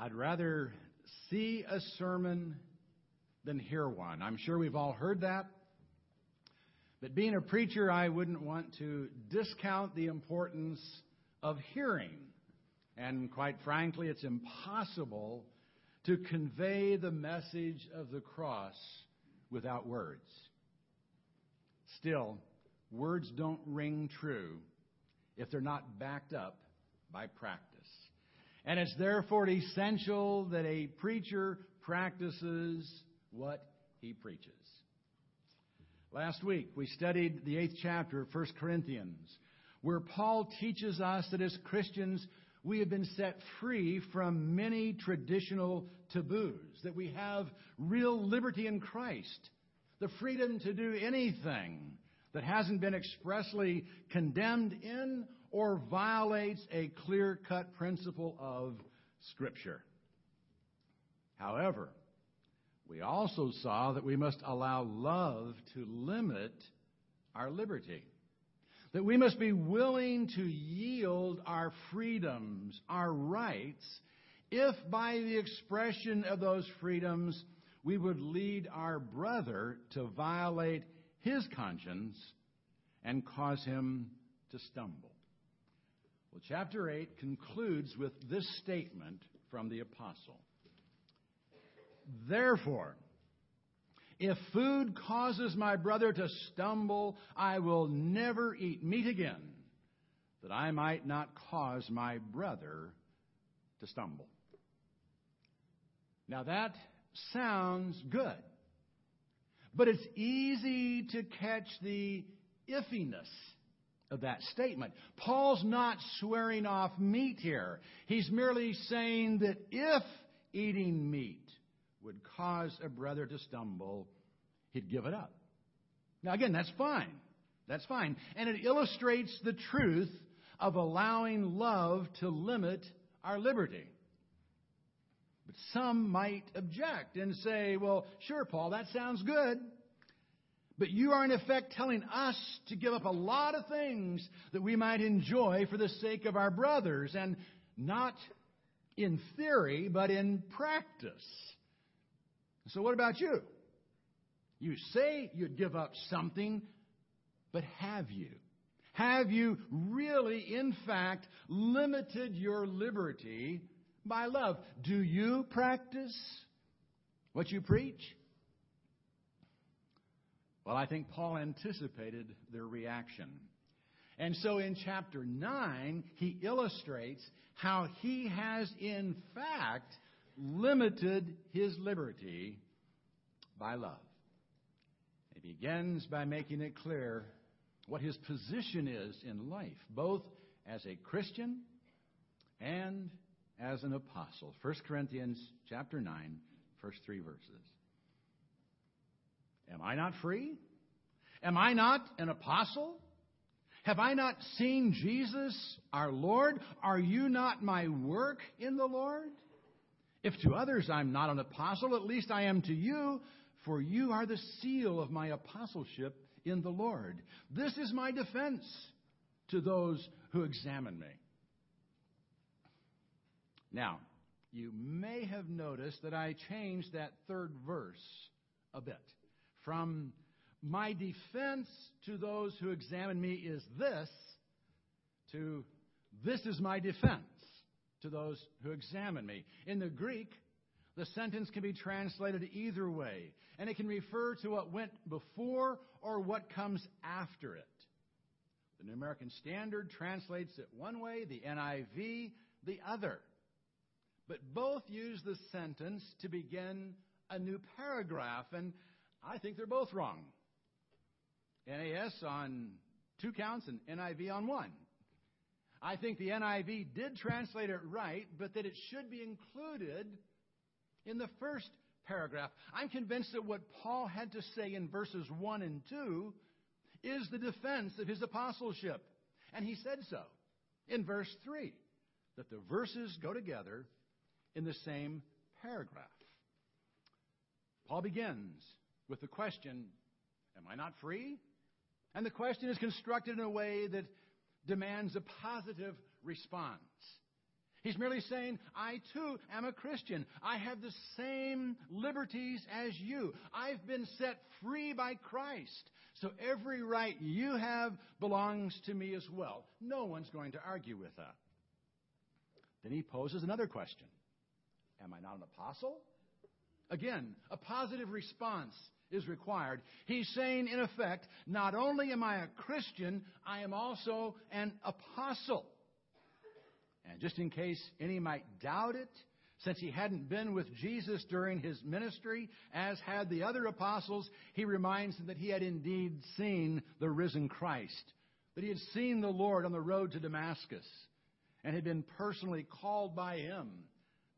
I'd rather see a sermon than hear one. I'm sure we've all heard that. But being a preacher, I wouldn't want to discount the importance of hearing. And quite frankly, it's impossible to convey the message of the cross without words. Still, words don't ring true if they're not backed up by practice. And it's therefore essential that a preacher practices what he preaches. Last week, we studied the eighth chapter of 1 Corinthians, where Paul teaches us that as Christians, we have been set free from many traditional taboos, that we have real liberty in Christ, the freedom to do anything that hasn't been expressly condemned in or violates a clear cut principle of Scripture. However, we also saw that we must allow love to limit our liberty. That we must be willing to yield our freedoms, our rights, if by the expression of those freedoms we would lead our brother to violate his conscience and cause him to stumble. Well, chapter 8 concludes with this statement from the apostle. Therefore, if food causes my brother to stumble, I will never eat meat again, that I might not cause my brother to stumble. Now that sounds good, but it's easy to catch the iffiness of that statement. Paul's not swearing off meat here. He's merely saying that if eating meat would cause a brother to stumble, he'd give it up. Now, again, that's fine. That's fine. And it illustrates the truth of allowing love to limit our liberty. But some might object and say, well, sure, Paul, that sounds good. But you are in effect telling us to give up a lot of things that we might enjoy for the sake of our brothers, and not in theory, but in practice. So, what about you? You say you'd give up something, but have you? Have you really, in fact, limited your liberty by love? Do you practice what you preach? Well, I think Paul anticipated their reaction. And so in chapter 9, he illustrates how he has, in fact, limited his liberty by love. He begins by making it clear what his position is in life, both as a Christian and as an apostle. 1 Corinthians chapter 9, first three verses. Am I not free? Am I not an apostle? Have I not seen Jesus, our Lord? Are you not my work in the Lord? If to others I'm not an apostle, at least I am to you, for you are the seal of my apostleship in the Lord. This is my defense to those who examine me. Now, you may have noticed that I changed that third verse a bit from my defense to those who examine me is this to this is my defense to those who examine me. In the Greek, the sentence can be translated either way, and it can refer to what went before or what comes after it. The New American Standard translates it one way, the NIV the other. But both use the sentence to begin a new paragraph, and I think they're both wrong. NAS on two counts and NIV on one. I think the NIV did translate it right, but that it should be included in the first paragraph. I'm convinced that what Paul had to say in verses 1 and 2 is the defense of his apostleship. And he said so in verse 3 that the verses go together in the same paragraph. Paul begins with the question Am I not free? And the question is constructed in a way that demands a positive response. He's merely saying, I too am a Christian. I have the same liberties as you. I've been set free by Christ. So every right you have belongs to me as well. No one's going to argue with that. Then he poses another question Am I not an apostle? Again, a positive response is required. He's saying, in effect, not only am I a Christian, I am also an apostle. And just in case any might doubt it, since he hadn't been with Jesus during his ministry, as had the other apostles, he reminds them that he had indeed seen the risen Christ, that he had seen the Lord on the road to Damascus, and had been personally called by him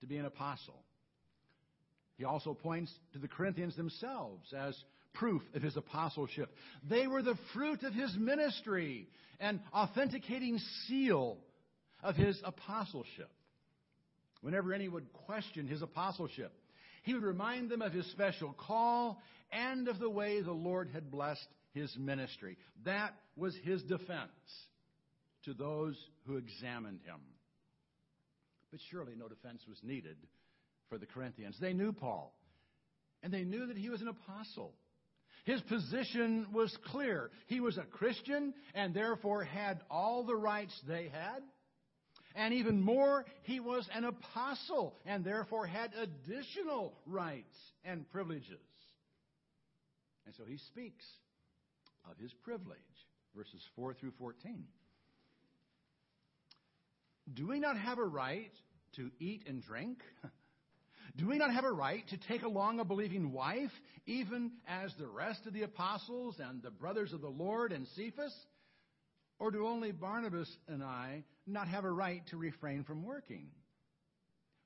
to be an apostle. He also points to the Corinthians themselves as proof of his apostleship. They were the fruit of his ministry, an authenticating seal of his apostleship. Whenever any would question his apostleship, he would remind them of his special call and of the way the Lord had blessed his ministry. That was his defense to those who examined him. But surely no defense was needed for the Corinthians. They knew Paul, and they knew that he was an apostle. His position was clear. He was a Christian and therefore had all the rights they had. And even more, he was an apostle and therefore had additional rights and privileges. And so he speaks of his privilege, verses 4 through 14. Do we not have a right to eat and drink? Do we not have a right to take along a believing wife, even as the rest of the apostles and the brothers of the Lord and Cephas? Or do only Barnabas and I not have a right to refrain from working?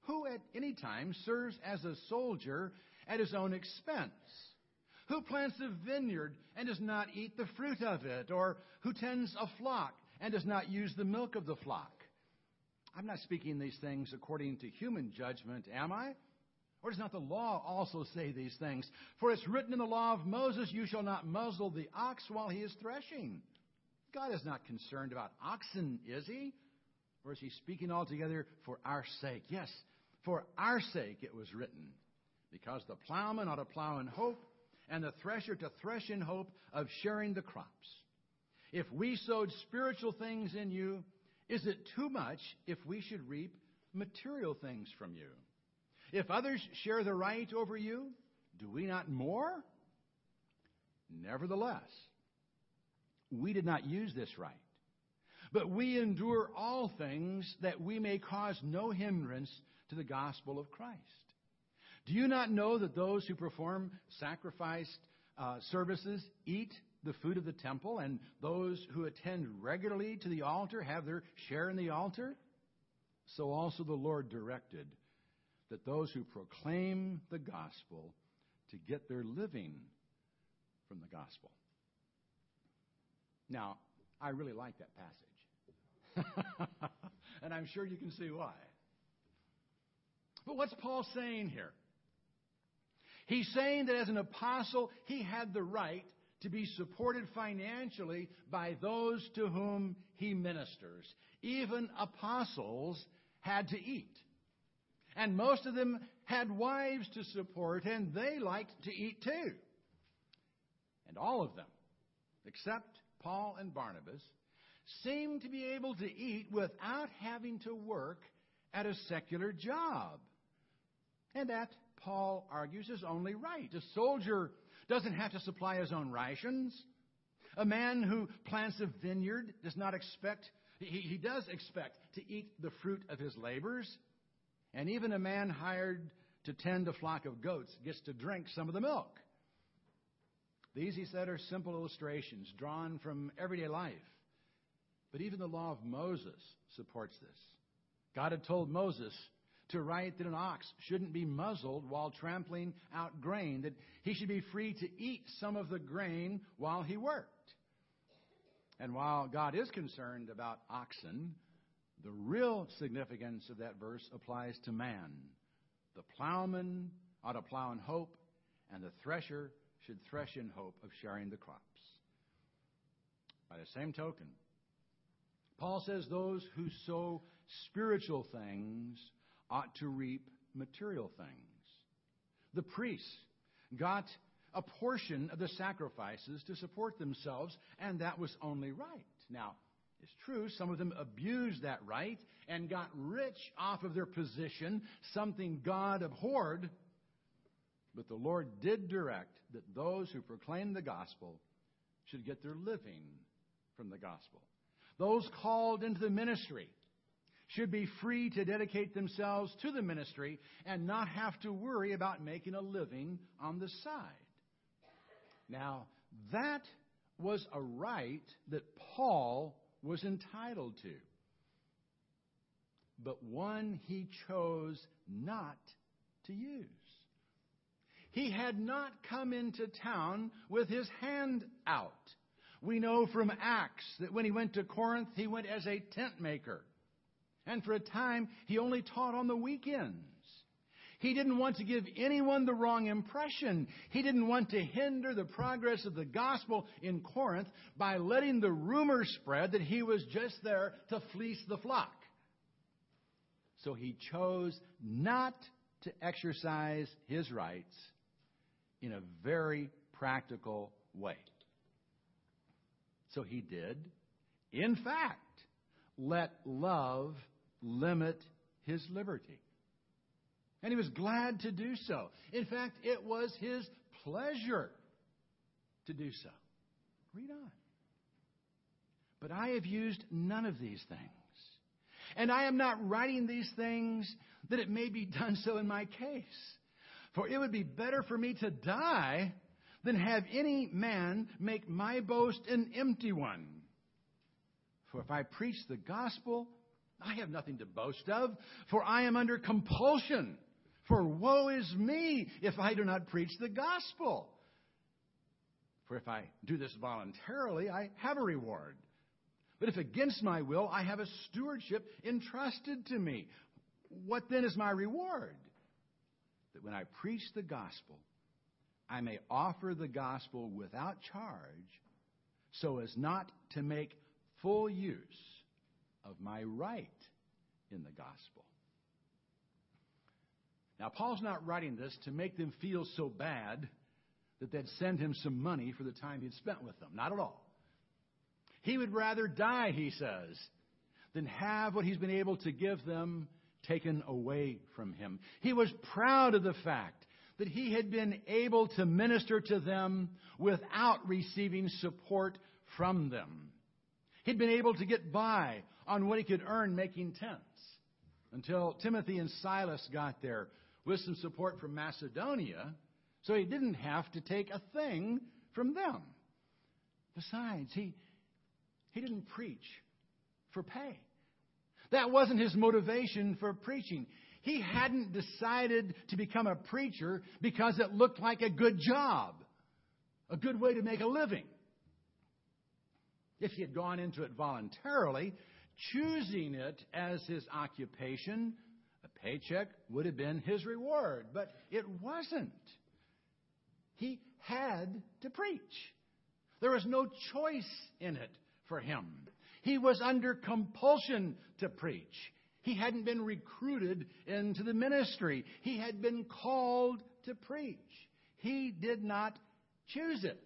Who at any time serves as a soldier at his own expense? Who plants a vineyard and does not eat the fruit of it? Or who tends a flock and does not use the milk of the flock? I'm not speaking these things according to human judgment, am I? Or does not the law also say these things? For it's written in the law of Moses, You shall not muzzle the ox while he is threshing. God is not concerned about oxen, is he? Or is he speaking altogether for our sake? Yes, for our sake it was written. Because the plowman ought to plow in hope, and the thresher to thresh in hope of sharing the crops. If we sowed spiritual things in you, is it too much if we should reap material things from you? If others share the right over you, do we not more? Nevertheless, we did not use this right. But we endure all things that we may cause no hindrance to the gospel of Christ. Do you not know that those who perform sacrificed uh, services eat the food of the temple, and those who attend regularly to the altar have their share in the altar? So also the Lord directed that those who proclaim the gospel to get their living from the gospel. Now, I really like that passage. and I'm sure you can see why. But what's Paul saying here? He's saying that as an apostle, he had the right to be supported financially by those to whom he ministers. Even apostles had to eat. And most of them had wives to support, and they liked to eat too. And all of them, except Paul and Barnabas, seemed to be able to eat without having to work at a secular job. And that, Paul argues, is only right. A soldier doesn't have to supply his own rations. A man who plants a vineyard does not expect, he, he does expect to eat the fruit of his labors. And even a man hired to tend a flock of goats gets to drink some of the milk. These, he said, are simple illustrations drawn from everyday life. But even the law of Moses supports this. God had told Moses to write that an ox shouldn't be muzzled while trampling out grain, that he should be free to eat some of the grain while he worked. And while God is concerned about oxen, the real significance of that verse applies to man. The plowman ought to plow in hope, and the thresher should thresh in hope of sharing the crops. By the same token, Paul says those who sow spiritual things ought to reap material things. The priests got a portion of the sacrifices to support themselves, and that was only right. Now, it's true, some of them abused that right and got rich off of their position, something God abhorred. But the Lord did direct that those who proclaim the gospel should get their living from the gospel. Those called into the ministry should be free to dedicate themselves to the ministry and not have to worry about making a living on the side. Now, that was a right that Paul was entitled to, but one he chose not to use. He had not come into town with his hand out. We know from Acts that when he went to Corinth, he went as a tent maker. And for a time, he only taught on the weekends. He didn't want to give anyone the wrong impression. He didn't want to hinder the progress of the gospel in Corinth by letting the rumor spread that he was just there to fleece the flock. So he chose not to exercise his rights in a very practical way. So he did, in fact, let love limit his liberty. And he was glad to do so. In fact, it was his pleasure to do so. Read on. But I have used none of these things. And I am not writing these things that it may be done so in my case. For it would be better for me to die than have any man make my boast an empty one. For if I preach the gospel, I have nothing to boast of, for I am under compulsion. For woe is me if I do not preach the gospel. For if I do this voluntarily, I have a reward. But if against my will, I have a stewardship entrusted to me. What then is my reward? That when I preach the gospel, I may offer the gospel without charge so as not to make full use of my right in the gospel. Now, Paul's not writing this to make them feel so bad that they'd send him some money for the time he'd spent with them. Not at all. He would rather die, he says, than have what he's been able to give them taken away from him. He was proud of the fact that he had been able to minister to them without receiving support from them. He'd been able to get by on what he could earn making tents until Timothy and Silas got there with some support from Macedonia, so he didn't have to take a thing from them. Besides, he, he didn't preach for pay. That wasn't his motivation for preaching. He hadn't decided to become a preacher because it looked like a good job, a good way to make a living. If he had gone into it voluntarily, choosing it as his occupation, paycheck would have been his reward. But it wasn't. He had to preach. There was no choice in it for him. He was under compulsion to preach. He hadn't been recruited into the ministry. He had been called to preach. He did not choose it.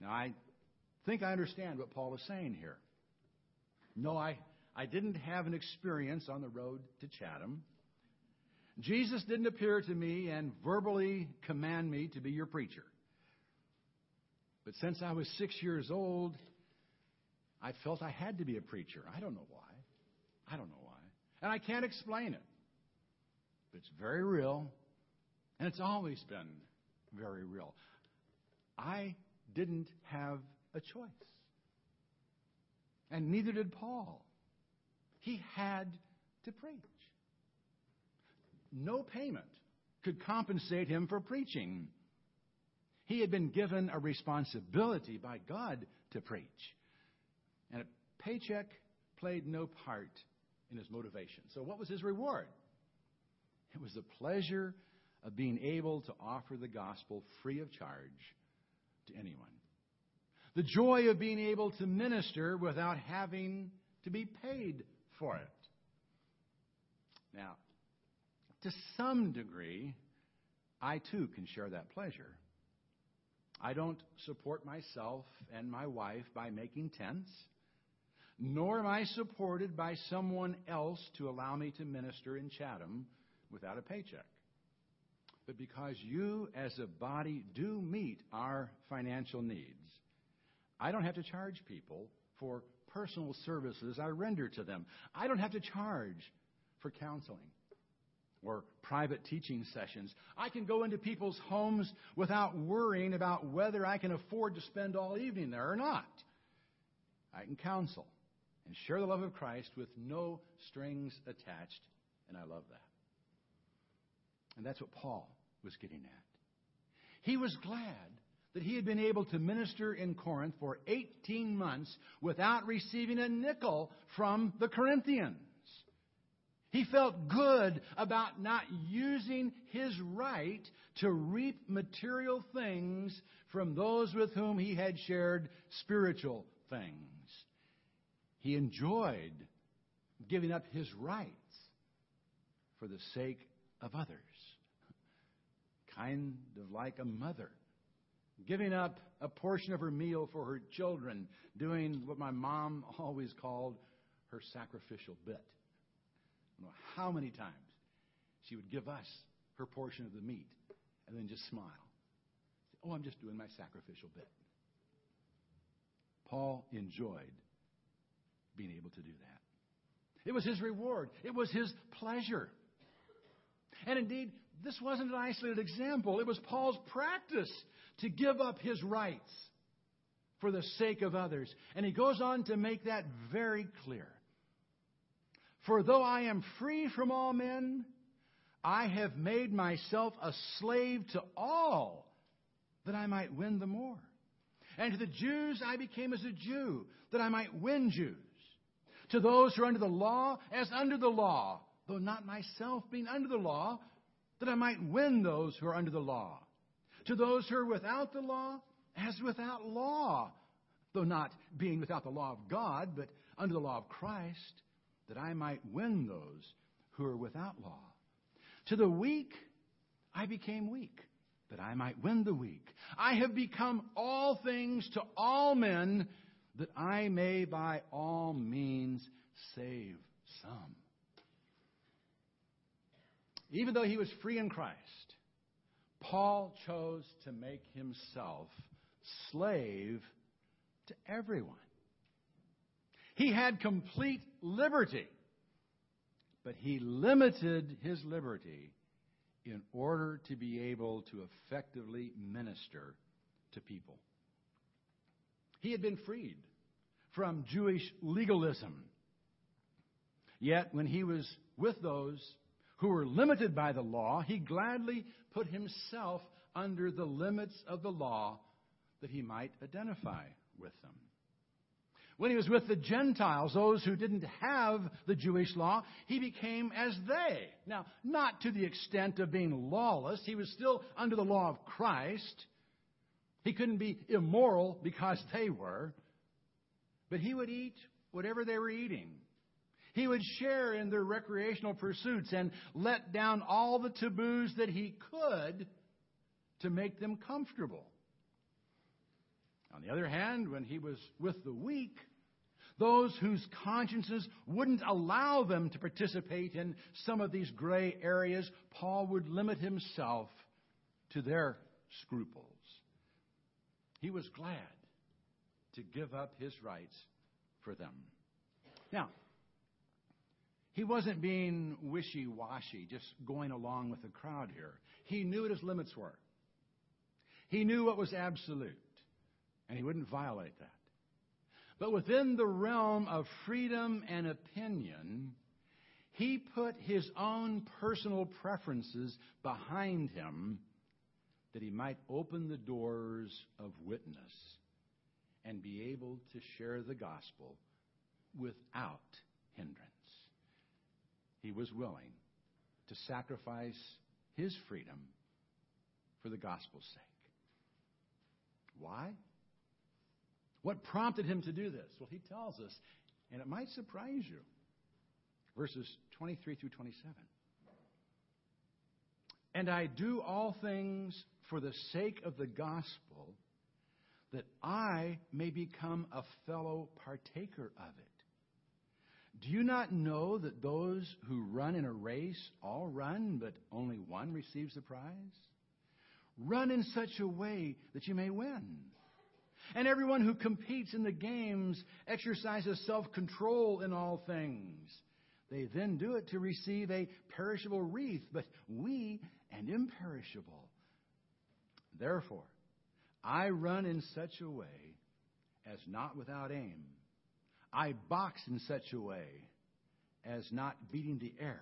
Now, I think I understand what Paul is saying here. No, I, I didn't have an experience on the road to Chatham. Jesus didn't appear to me and verbally command me to be your preacher. But since I was six years old, I felt I had to be a preacher. I don't know why. I don't know why. And I can't explain it. But it's very real, and it's always been very real. I didn't have a choice. And neither did Paul. He had to preach. No payment could compensate him for preaching. He had been given a responsibility by God to preach. And a paycheck played no part in his motivation. So, what was his reward? It was the pleasure of being able to offer the gospel free of charge to anyone. The joy of being able to minister without having to be paid for it. Now, to some degree, I too can share that pleasure. I don't support myself and my wife by making tents, nor am I supported by someone else to allow me to minister in Chatham without a paycheck. But because you as a body do meet our financial needs, I don't have to charge people for personal services I render to them. I don't have to charge for counseling or private teaching sessions. I can go into people's homes without worrying about whether I can afford to spend all evening there or not. I can counsel and share the love of Christ with no strings attached, and I love that. And that's what Paul was getting at. He was glad that he had been able to minister in Corinth for 18 months without receiving a nickel from the Corinthians. He felt good about not using his right to reap material things from those with whom he had shared spiritual things. He enjoyed giving up his rights for the sake of others. Kind of like a mother giving up a portion of her meal for her children, doing what my mom always called her sacrificial bit don't know how many times she would give us her portion of the meat and then just smile. Say, Oh, I'm just doing my sacrificial bit. Paul enjoyed being able to do that. It was his reward, it was his pleasure. And indeed, this wasn't an isolated example. It was Paul's practice to give up his rights for the sake of others. And he goes on to make that very clear. For though I am free from all men, I have made myself a slave to all that I might win the more. And to the Jews I became as a Jew, that I might win Jews. To those who are under the law, as under the law, though not myself being under the law, that I might win those who are under the law. To those who are without the law, as without law, though not being without the law of God, but under the law of Christ that I might win those who are without law. To the weak, I became weak, that I might win the weak. I have become all things to all men, that I may by all means save some. Even though he was free in Christ, Paul chose to make himself slave to everyone. He had complete liberty, but he limited his liberty in order to be able to effectively minister to people. He had been freed from Jewish legalism. Yet, when he was with those who were limited by the law, he gladly put himself under the limits of the law that he might identify with them. When he was with the Gentiles, those who didn't have the Jewish law, he became as they. Now, not to the extent of being lawless. He was still under the law of Christ. He couldn't be immoral because they were. But he would eat whatever they were eating. He would share in their recreational pursuits and let down all the taboos that he could to make them comfortable. On the other hand, when he was with the weak, those whose consciences wouldn't allow them to participate in some of these gray areas, Paul would limit himself to their scruples. He was glad to give up his rights for them. Now, he wasn't being wishy washy, just going along with the crowd here. He knew what his limits were. He knew what was absolute and he wouldn't violate that. But within the realm of freedom and opinion, he put his own personal preferences behind him that he might open the doors of witness and be able to share the gospel without hindrance. He was willing to sacrifice his freedom for the gospel's sake. Why? What prompted him to do this? Well, he tells us, and it might surprise you. Verses 23 through 27. And I do all things for the sake of the gospel, that I may become a fellow partaker of it. Do you not know that those who run in a race all run, but only one receives the prize? Run in such a way that you may win. And everyone who competes in the games exercises self control in all things. They then do it to receive a perishable wreath, but we an imperishable. Therefore, I run in such a way as not without aim. I box in such a way as not beating the air,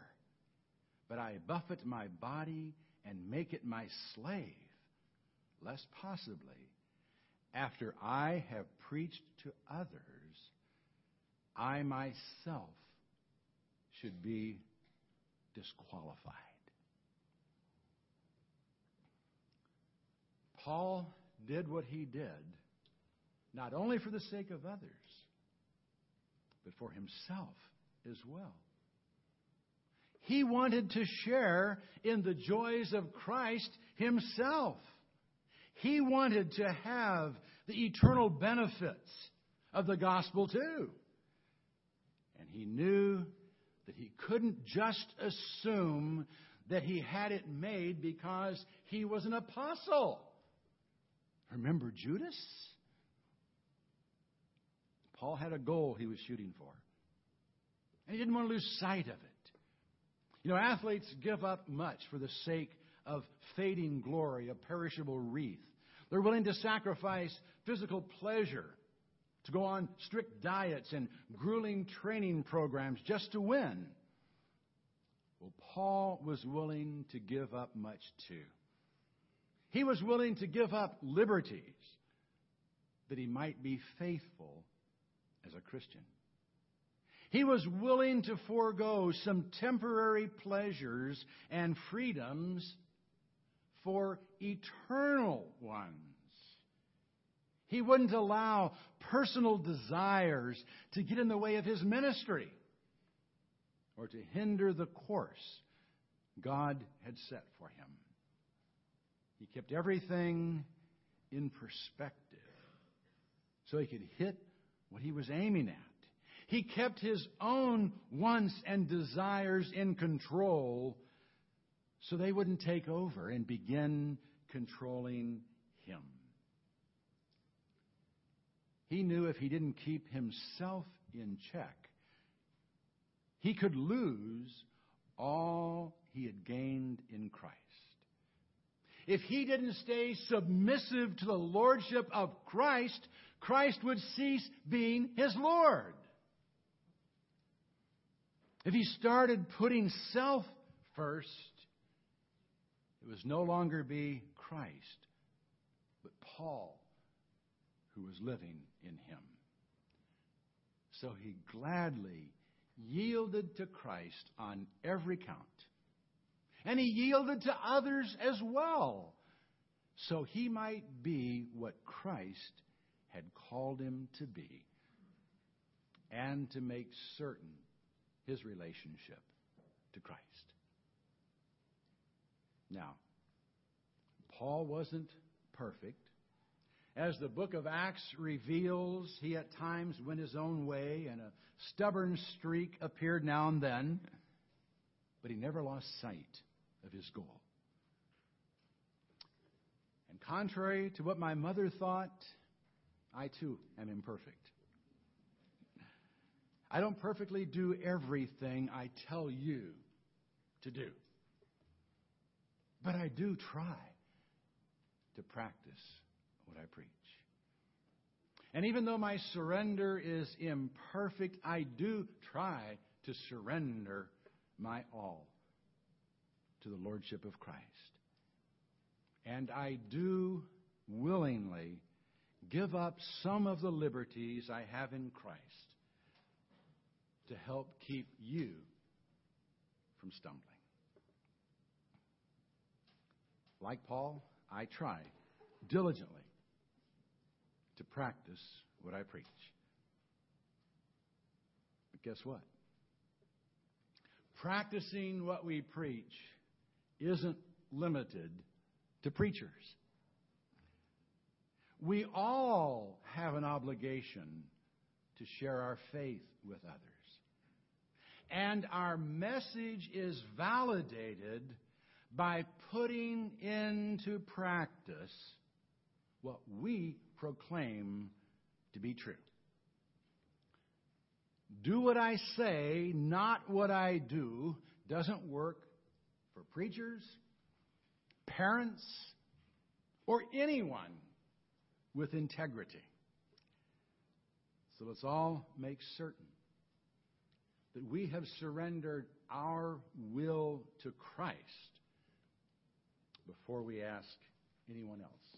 but I buffet my body and make it my slave, lest possibly, after I have preached to others, I myself should be disqualified. Paul did what he did, not only for the sake of others, but for himself as well. He wanted to share in the joys of Christ himself. He wanted to have the eternal benefits of the gospel too. And he knew that he couldn't just assume that he had it made because he was an apostle. Remember Judas? Paul had a goal he was shooting for. And he didn't want to lose sight of it. You know, athletes give up much for the sake of fading glory, a perishable wreath. They're willing to sacrifice physical pleasure, to go on strict diets and grueling training programs just to win. Well, Paul was willing to give up much too. He was willing to give up liberties that he might be faithful as a Christian. He was willing to forego some temporary pleasures and freedoms for eternal ones. He wouldn't allow personal desires to get in the way of his ministry or to hinder the course God had set for him. He kept everything in perspective so he could hit what he was aiming at. He kept his own wants and desires in control so they wouldn't take over and begin controlling him. He knew if he didn't keep himself in check, he could lose all he had gained in Christ if he didn't stay submissive to the lordship of Christ, Christ would cease being his Lord. If he started putting self first, it was no longer be Christ, but Paul who was living in him. So he gladly yielded to Christ on every count and he yielded to others as well, so he might be what Christ had called him to be, and to make certain his relationship to Christ. Now, Paul wasn't perfect. As the book of Acts reveals, he at times went his own way, and a stubborn streak appeared now and then, but he never lost sight of his goal. And contrary to what my mother thought, I too am imperfect. I don't perfectly do everything I tell you to do. But I do try to practice what I preach. And even though my surrender is imperfect, I do try to surrender my all to the Lordship of Christ. And I do willingly give up some of the liberties I have in Christ to help keep you from stumbling. Like Paul, I try diligently to practice what I preach. But guess what? Practicing what we preach isn't limited to preachers. We all have an obligation to share our faith with others. And our message is validated by putting into practice what we proclaim to be true. Do what I say, not what I do, doesn't work for preachers, parents, or anyone with integrity. So let's all make certain that we have surrendered our will to Christ before we ask anyone else